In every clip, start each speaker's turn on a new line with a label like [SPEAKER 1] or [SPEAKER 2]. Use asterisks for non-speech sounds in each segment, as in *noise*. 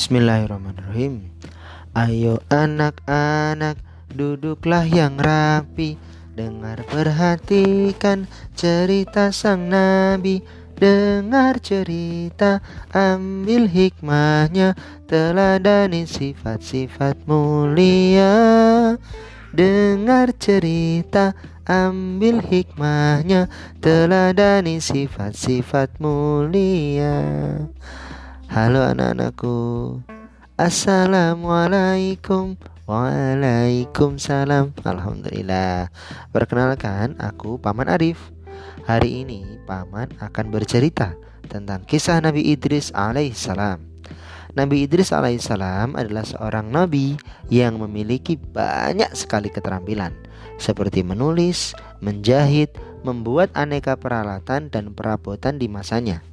[SPEAKER 1] Bismillahirrahmanirrahim. Ayo anak-anak duduklah yang rapi. Dengar perhatikan cerita sang nabi. Dengar cerita ambil hikmahnya. Teladani sifat-sifat mulia. Dengar cerita ambil hikmahnya. Teladani sifat-sifat mulia Halo anak-anakku. Assalamualaikum. Waalaikumsalam. Alhamdulillah. Perkenalkan aku Paman Arif. Hari ini Paman akan bercerita Tentang kisah Nabi Idris alaihissalam. Nabi Idris alaihissalam adalah seorang nabi yang memiliki banyak sekali keterampilan seperti menulis, menjahit, membuat aneka peralatan dan perabotan di masanya.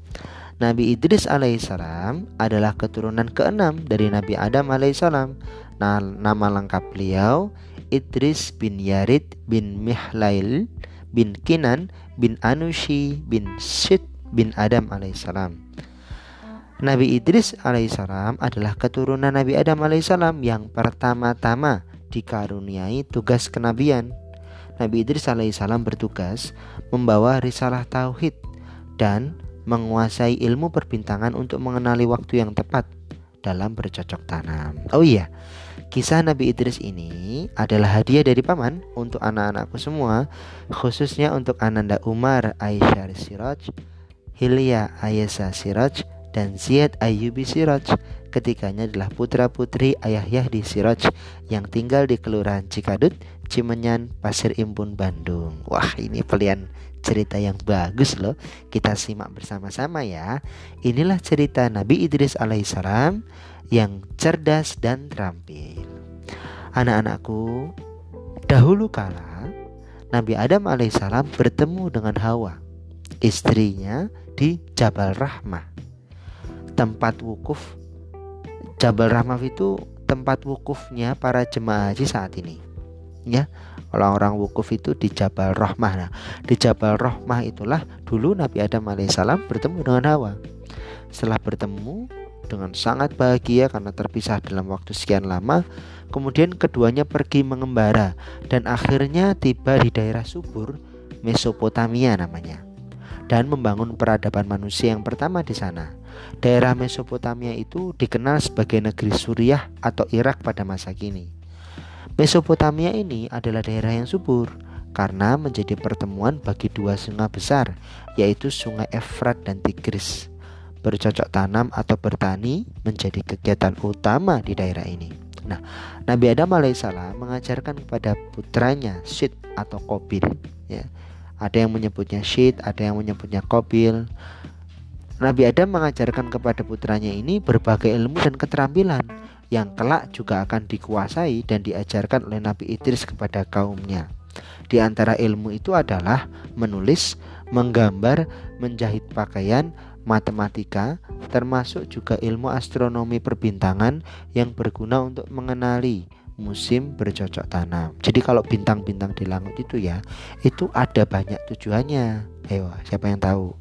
[SPEAKER 1] Nabi Idris alaihissalam adalah keturunan keenam dari Nabi Adam alaihissalam. Nah, nama lengkap beliau Idris bin Yarid bin Mihlail bin Kinan bin Anushi bin Syed bin Adam alaihissalam. Nabi Idris alaihissalam adalah keturunan Nabi Adam alaihissalam yang pertama-tama dikaruniai tugas kenabian. Nabi Idris alaihissalam bertugas membawa risalah tauhid dan menguasai ilmu perbintangan untuk mengenali waktu yang tepat dalam bercocok tanam. Oh iya, kisah Nabi Idris ini adalah hadiah dari paman untuk anak-anakku semua, khususnya untuk Ananda Umar Aisyah Siraj, Hilya Ayesa Siraj, dan Ziyad Ayubi Siraj. Ketiganya adalah putra-putri ayah Yahdi Siraj yang tinggal di Kelurahan Cikadut, Cimenyan, Pasir Impun, Bandung. Wah, ini pilihan cerita yang bagus loh. Kita simak bersama-sama ya. Inilah cerita Nabi Idris alaihissalam yang cerdas dan terampil. Anak-anakku, dahulu kala Nabi Adam alaihissalam bertemu dengan Hawa, istrinya di Jabal Rahmah. Tempat wukuf Jabal Rahmah itu tempat wukufnya para jemaah haji saat ini. Ya, orang-orang wukuf itu di Jabal Rohmah. Nah, di Jabal Rohmah itulah dulu Nabi Adam alaihissalam bertemu dengan Hawa. Setelah bertemu dengan sangat bahagia karena terpisah dalam waktu sekian lama, kemudian keduanya pergi mengembara dan akhirnya tiba di daerah subur Mesopotamia namanya dan membangun peradaban manusia yang pertama di sana. Daerah Mesopotamia itu dikenal sebagai negeri Suriah atau Irak pada masa kini. Mesopotamia ini adalah daerah yang subur karena menjadi pertemuan bagi dua sungai besar, yaitu Sungai Efrat dan Tigris. Bercocok tanam atau bertani menjadi kegiatan utama di daerah ini. Nah, Nabi Adam alaihissalam mengajarkan kepada putranya Syed atau Kobil. Ya, ada yang menyebutnya Syed, ada yang menyebutnya Kobil. Nabi Adam mengajarkan kepada putranya ini berbagai ilmu dan keterampilan yang kelak juga akan dikuasai dan diajarkan oleh Nabi Idris kepada kaumnya. Di antara ilmu itu adalah menulis, menggambar, menjahit pakaian, matematika, termasuk juga ilmu astronomi perbintangan yang berguna untuk mengenali musim bercocok tanam. Jadi kalau bintang-bintang di langit itu ya, itu ada banyak tujuannya. Ayo, siapa yang tahu?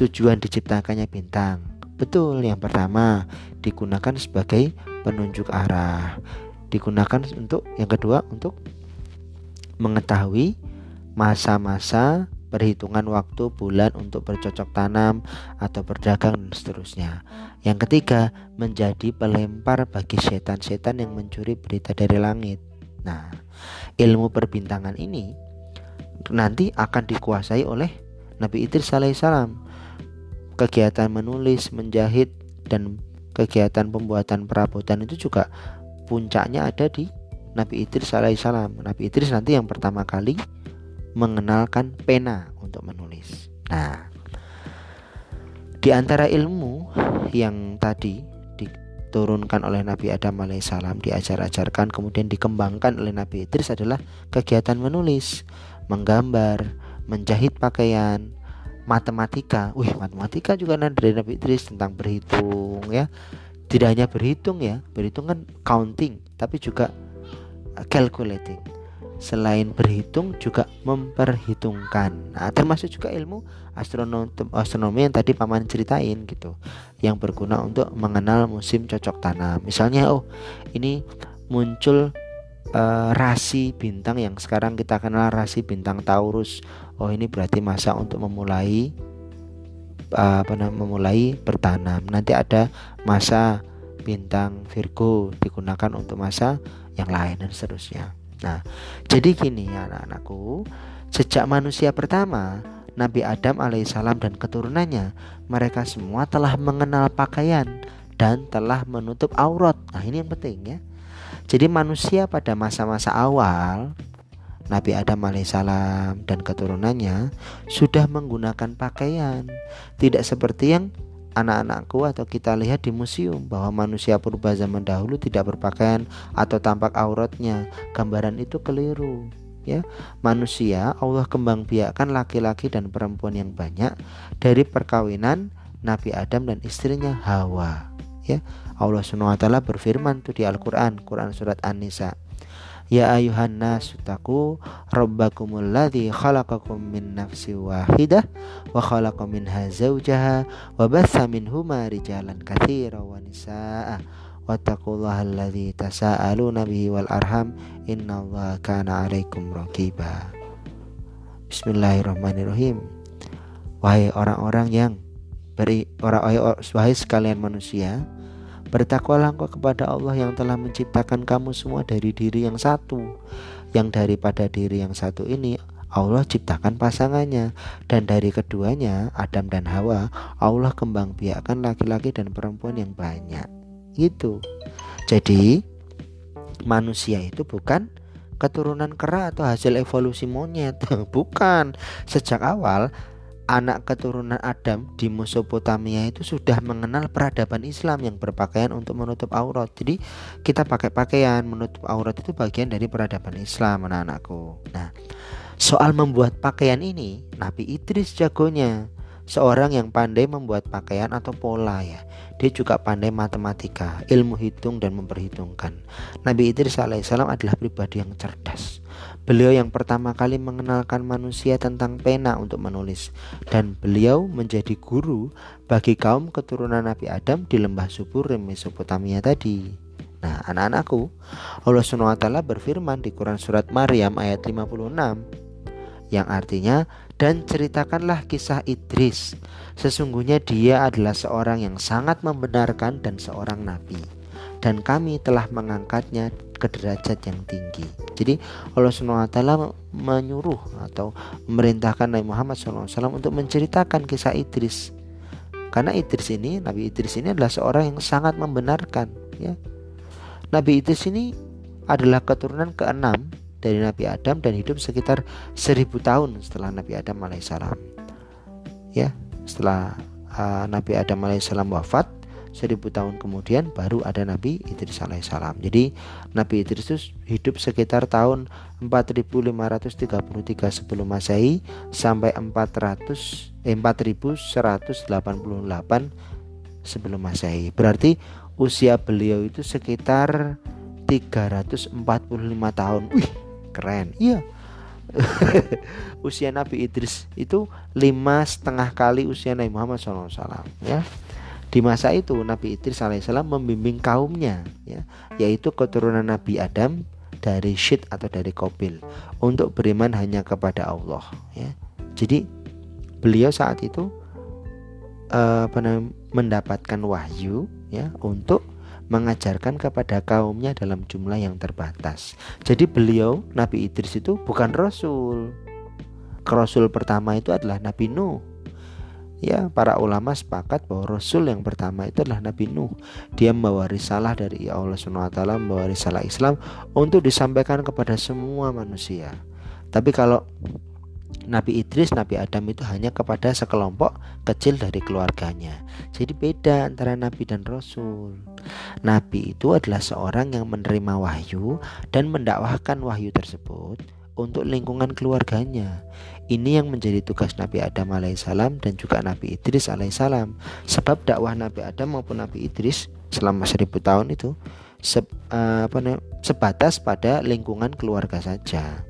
[SPEAKER 1] Tujuan diciptakannya bintang. Betul, yang pertama digunakan sebagai penunjuk arah. Digunakan untuk yang kedua untuk mengetahui masa-masa perhitungan waktu bulan untuk bercocok tanam atau berdagang dan seterusnya. Yang ketiga, menjadi pelempar bagi setan-setan yang mencuri berita dari langit. Nah, ilmu perbintangan ini nanti akan dikuasai oleh Nabi Idris alaihissalam. Kegiatan menulis, menjahit dan kegiatan pembuatan perabotan itu juga puncaknya ada di Nabi Idris alaihissalam. Nabi Idris nanti yang pertama kali mengenalkan pena untuk menulis. Nah, di antara ilmu yang tadi diturunkan oleh Nabi Adam alaihissalam, diajar-ajarkan, kemudian dikembangkan oleh Nabi Idris adalah kegiatan menulis, menggambar, menjahit pakaian, matematika. Wih, matematika juga dari Nabi Idris tentang berhitung ya. Tidak hanya berhitung ya, berhitung kan counting, tapi juga uh, calculating. selain berhitung juga memperhitungkan. Nah, termasuk juga ilmu astronomi, astronomi yang tadi paman ceritain gitu, yang berguna untuk mengenal musim cocok tanam. Misalnya, oh ini muncul uh, rasi bintang yang sekarang kita kenal rasi bintang Taurus. Oh ini berarti masa untuk memulai uh, apa namanya memulai bertanam. Nanti ada masa bintang Virgo digunakan untuk masa yang lain dan seterusnya. Nah, jadi gini ya anak-anakku, sejak manusia pertama, Nabi Adam alaihissalam dan keturunannya, mereka semua telah mengenal pakaian dan telah menutup aurat. Nah, ini yang penting ya. Jadi manusia pada masa-masa awal Nabi Adam alaihissalam dan keturunannya sudah menggunakan pakaian, tidak seperti yang anak-anakku atau kita lihat di museum bahwa manusia purba zaman dahulu tidak berpakaian atau tampak auratnya. Gambaran itu keliru. Ya, manusia Allah kembang biakkan laki-laki dan perempuan yang banyak dari perkawinan Nabi Adam dan istrinya Hawa. Ya, Allah SWT berfirman tuh di Al-Qur'an, Quran surat An-Nisa. Ya ayuhan nasu taku rabbakumul ladzi khalaqakum min nafsi wahidah wa khalaqa minha zawjaha wa batha minhuma rijalan katsira wa nisaa wattaqullaha alladzi tasaaluna bihi wal arham innallaha kana 'alaikum raqiba. Bismillahirrahmanirrahim. Wahai orang-orang yang beri orang wahai sekalian manusia Bertakwalah engkau kepada Allah yang telah menciptakan kamu semua dari diri yang satu. Yang daripada diri yang satu ini Allah ciptakan pasangannya. Dan dari keduanya Adam dan Hawa Allah kembang biakkan laki-laki dan perempuan yang banyak. Gitu. Jadi manusia itu bukan keturunan kera atau hasil evolusi monyet. *laughs* Bukan. Sejak awal anak keturunan Adam di Mesopotamia itu sudah mengenal peradaban Islam yang berpakaian untuk menutup aurat. Jadi kita pakai pakaian menutup aurat itu bagian dari peradaban Islam anak-anakku. Nah, soal membuat pakaian ini Nabi Idris jagonya seorang yang pandai membuat pakaian atau pola ya. Dia juga pandai matematika, ilmu hitung dan memperhitungkan. Nabi Idris alaihissalam adalah pribadi yang cerdas. Beliau yang pertama kali mengenalkan manusia tentang pena untuk menulis dan beliau menjadi guru bagi kaum keturunan Nabi Adam di lembah subur Mesopotamia tadi. Nah, anak-anakku, Allah SWT berfirman di Quran surat Maryam ayat 56 yang artinya dan ceritakanlah kisah Idris. Sesungguhnya dia adalah seorang yang sangat membenarkan dan seorang nabi. Dan kami telah mengangkatnya ke derajat yang tinggi. Jadi Allah SWT menyuruh atau memerintahkan Nabi Muhammad SAW untuk menceritakan kisah Idris. Karena Idris ini, Nabi Idris ini adalah seorang yang sangat membenarkan. Ya. Nabi Idris ini adalah keturunan keenam dari Nabi Adam dan hidup sekitar seribu tahun setelah Nabi Adam alaihissalam. Ya, setelah uh, Nabi Adam alaihissalam wafat, seribu tahun kemudian baru ada Nabi Idris alaihissalam. Jadi Nabi Idris itu hidup sekitar tahun 4533 sebelum Masehi sampai 400 eh, 4188 sebelum Masehi. Berarti usia beliau itu sekitar 345 tahun. Wih, keren. Iya. *laughs* Usia Nabi Idris itu lima setengah kali usia Nabi Muhammad SAW ya. Di masa itu Nabi Idris alaihissalam membimbing kaumnya ya yaitu keturunan Nabi Adam dari Syed atau dari Kobil untuk beriman hanya kepada Allah ya. Jadi beliau saat itu uh, mendapatkan wahyu ya untuk mengajarkan kepada kaumnya dalam jumlah yang terbatas. Jadi beliau Nabi Idris itu bukan rasul. Rasul pertama itu adalah Nabi Nuh. Ya, para ulama sepakat bahwa rasul yang pertama itu adalah Nabi Nuh. Dia membawa risalah dari Allah SWT, membawa risalah Islam untuk disampaikan kepada semua manusia. Tapi kalau Nabi Idris, Nabi Adam itu hanya kepada sekelompok kecil dari keluarganya. Jadi beda antara Nabi dan Rasul. Nabi itu adalah seorang yang menerima wahyu dan mendakwahkan wahyu tersebut untuk lingkungan keluarganya. Ini yang menjadi tugas Nabi Adam alaihissalam dan juga Nabi Idris alaihissalam. Sebab dakwah Nabi Adam maupun Nabi Idris selama seribu tahun itu se, uh, apa, sebatas pada lingkungan keluarga saja.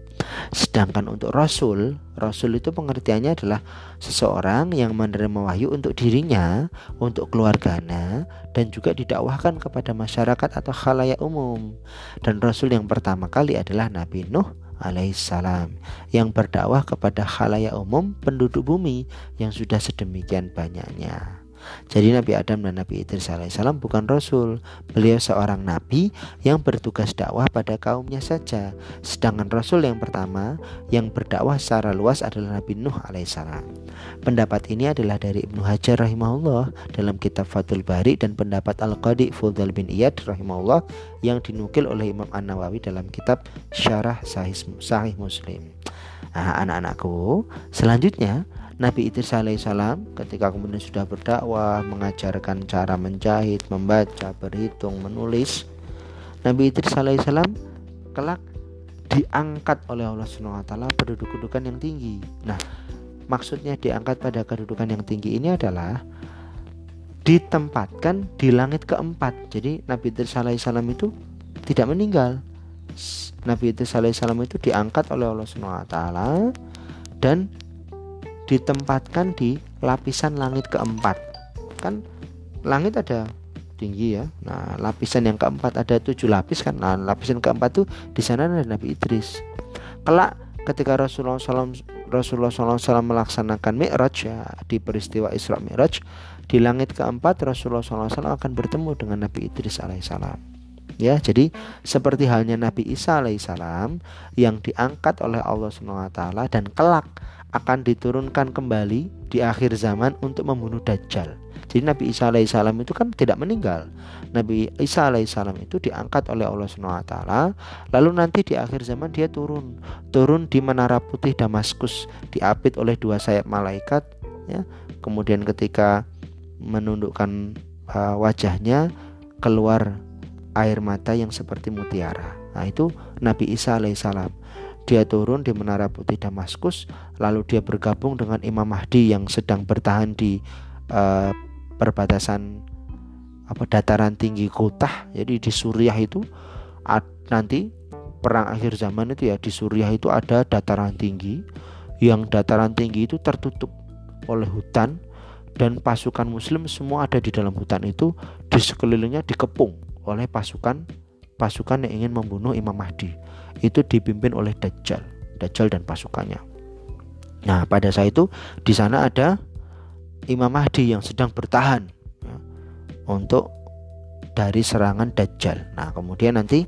[SPEAKER 1] Sedangkan untuk rasul, rasul itu pengertiannya adalah seseorang yang menerima wahyu untuk dirinya, untuk keluarganya, dan juga didakwahkan kepada masyarakat atau khalayak umum. Dan rasul yang pertama kali adalah Nabi Nuh alaihissalam yang berdakwah kepada khalayak umum penduduk bumi yang sudah sedemikian banyaknya. Jadi Nabi Adam dan Nabi Idris alaihissalam bukan rasul. Beliau seorang nabi yang bertugas dakwah pada kaumnya saja. Sedangkan rasul yang pertama yang berdakwah secara luas adalah Nabi Nuh alaihissalam. Pendapat ini adalah dari Ibnu Hajar rahimahullah dalam kitab Fathul Bari dan pendapat Al-Qadi Fudhal bin Iyad rahimahullah yang dinukil oleh Imam An-Nawawi dalam kitab Syarah Sahih, Muslim. Nah, anak-anakku, selanjutnya Nabi Idris alaihissalam ketika kemudian sudah berdakwah, mengajarkan cara menjahit, membaca, berhitung, menulis, Nabi Idris alaihissalam kelak diangkat oleh Allah Subhanahu wa taala pada kedudukan yang tinggi. Nah, maksudnya diangkat pada kedudukan yang tinggi ini adalah ditempatkan di langit keempat. Jadi Nabi Idris alaihissalam itu tidak meninggal. Nabi Idris alaihissalam itu diangkat oleh Allah Subhanahu wa taala dan ditempatkan di lapisan langit keempat. Kan langit ada tinggi ya. Nah lapisan yang keempat ada tujuh lapis kan. Nah lapisan keempat tuh di sana ada Nabi Idris. Kelak ketika Rasulullah SAW Rasulullah SAW melaksanakan Mi'raj ya di peristiwa Isra Mi'raj di langit keempat Rasulullah SAW akan bertemu dengan Nabi Idris alaihissalam ya jadi seperti halnya Nabi Isa alaihissalam yang diangkat oleh Allah swt dan kelak akan diturunkan kembali di akhir zaman untuk membunuh Dajjal. Jadi Nabi Isa alaihissalam itu kan tidak meninggal. Nabi Isa alaihissalam itu diangkat oleh Allah swt. Lalu nanti di akhir zaman dia turun, turun di menara putih Damaskus, diapit oleh dua sayap malaikat. Ya, kemudian ketika menundukkan uh, wajahnya keluar air mata yang seperti mutiara. Nah itu Nabi Isa alaihissalam dia turun di Menara Putih Damaskus, lalu dia bergabung dengan Imam Mahdi yang sedang bertahan di uh, perbatasan apa dataran tinggi kota. Jadi di Suriah itu ad, nanti perang akhir zaman itu ya di Suriah itu ada dataran tinggi yang dataran tinggi itu tertutup oleh hutan dan pasukan muslim semua ada di dalam hutan itu di sekelilingnya dikepung oleh pasukan pasukan yang ingin membunuh Imam Mahdi itu dipimpin oleh Dajjal, Dajjal dan pasukannya. Nah, pada saat itu di sana ada Imam Mahdi yang sedang bertahan ya, untuk dari serangan Dajjal. Nah, kemudian nanti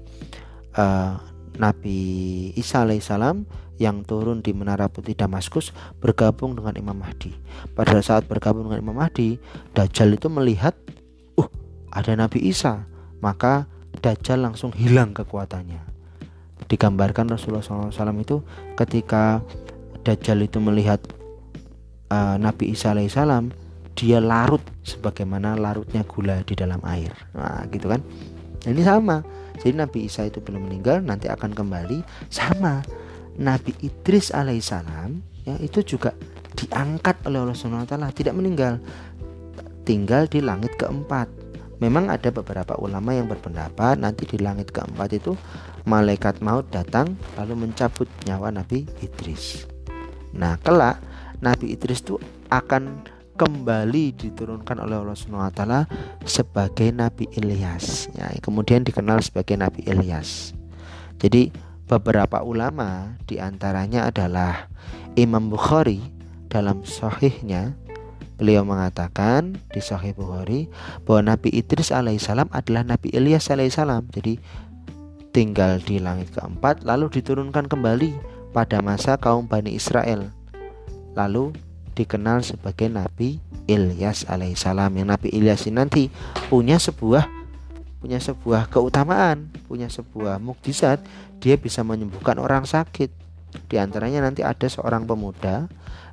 [SPEAKER 1] uh, Nabi Isa alaihissalam yang turun di Menara Putih Damaskus bergabung dengan Imam Mahdi. Pada saat bergabung dengan Imam Mahdi, Dajjal itu melihat, uh, ada Nabi Isa, maka Dajjal langsung hilang kekuatannya. Digambarkan Rasulullah SAW itu ketika Dajjal itu melihat uh, Nabi Isa alaihissalam dia larut sebagaimana larutnya gula di dalam air. Nah gitu kan? Ini sama. Jadi Nabi Isa itu belum meninggal nanti akan kembali. Sama. Nabi Idris alaihissalam ya itu juga diangkat oleh Allah SWT tidak meninggal. Tinggal di langit keempat memang ada beberapa ulama yang berpendapat nanti di langit keempat itu malaikat maut datang lalu mencabut nyawa Nabi Idris. Nah, kelak Nabi Idris itu akan kembali diturunkan oleh Allah SWT sebagai Nabi Ilyas. Ya, kemudian dikenal sebagai Nabi Ilyas. Jadi beberapa ulama di antaranya adalah Imam Bukhari dalam sahihnya beliau mengatakan di Sahih Bukhari bahwa Nabi Idris alaihissalam adalah Nabi Ilyas alaihissalam. Jadi tinggal di langit keempat lalu diturunkan kembali pada masa kaum Bani Israel. Lalu dikenal sebagai Nabi Ilyas alaihissalam yang Nabi Ilyas ini nanti punya sebuah punya sebuah keutamaan punya sebuah mukjizat. Dia bisa menyembuhkan orang sakit. Di antaranya nanti ada seorang pemuda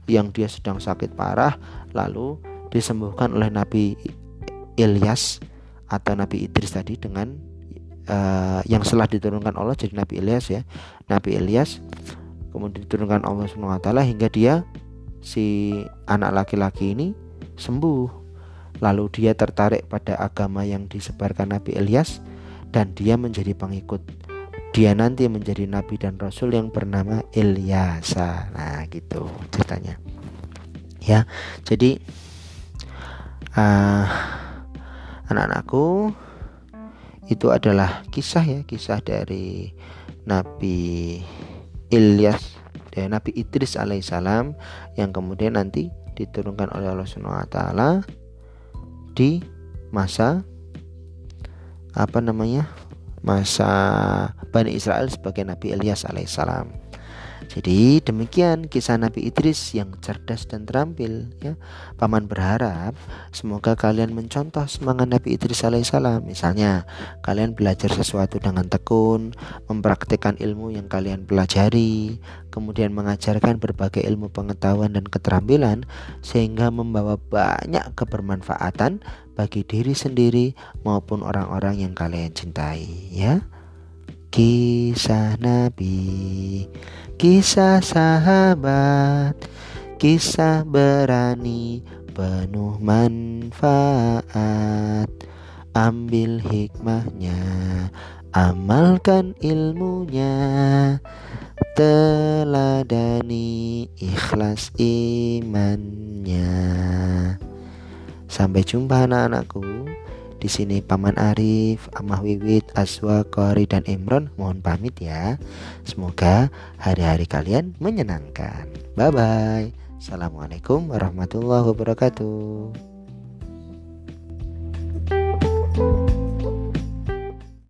[SPEAKER 1] yang dia sedang sakit parah lalu disembuhkan oleh Nabi Ilyas atau Nabi Idris tadi dengan uh, yang setelah diturunkan Allah jadi Nabi Ilyas ya. Nabi Ilyas kemudian diturunkan Allah SWT hingga dia si anak laki-laki ini sembuh. Lalu dia tertarik pada agama yang disebarkan Nabi Ilyas dan dia menjadi pengikut dia nanti menjadi nabi dan rasul yang bernama Ilyasa. Nah, gitu ceritanya. Ya. Jadi uh, anak-anakku itu adalah kisah ya, kisah dari Nabi Ilyas dan Nabi Idris alaihissalam yang kemudian nanti diturunkan oleh Allah Subhanahu wa taala di masa apa namanya? Masa Bani Israel sebagai Nabi Ilyas alaihissalam. Jadi demikian kisah Nabi Idris yang cerdas dan terampil ya. Paman berharap semoga kalian mencontoh semangat Nabi Idris alaihissalam. Misalnya kalian belajar sesuatu dengan tekun, mempraktikkan ilmu yang kalian pelajari, kemudian mengajarkan berbagai ilmu pengetahuan dan keterampilan sehingga membawa banyak kebermanfaatan bagi diri sendiri maupun orang-orang yang kalian cintai ya. Kisah Nabi Kisah sahabat Kisah berani Penuh manfaat. Ambil hikmahnya Amalkan ilmunya. Teladani ikhlas imannya. Sampai jumpa anak-anakku di sini Paman Arif, Amah Wiwit, Aswa, Kori, dan Imron mohon pamit ya. Semoga hari-hari kalian menyenangkan. Bye bye. Assalamualaikum warahmatullahi wabarakatuh.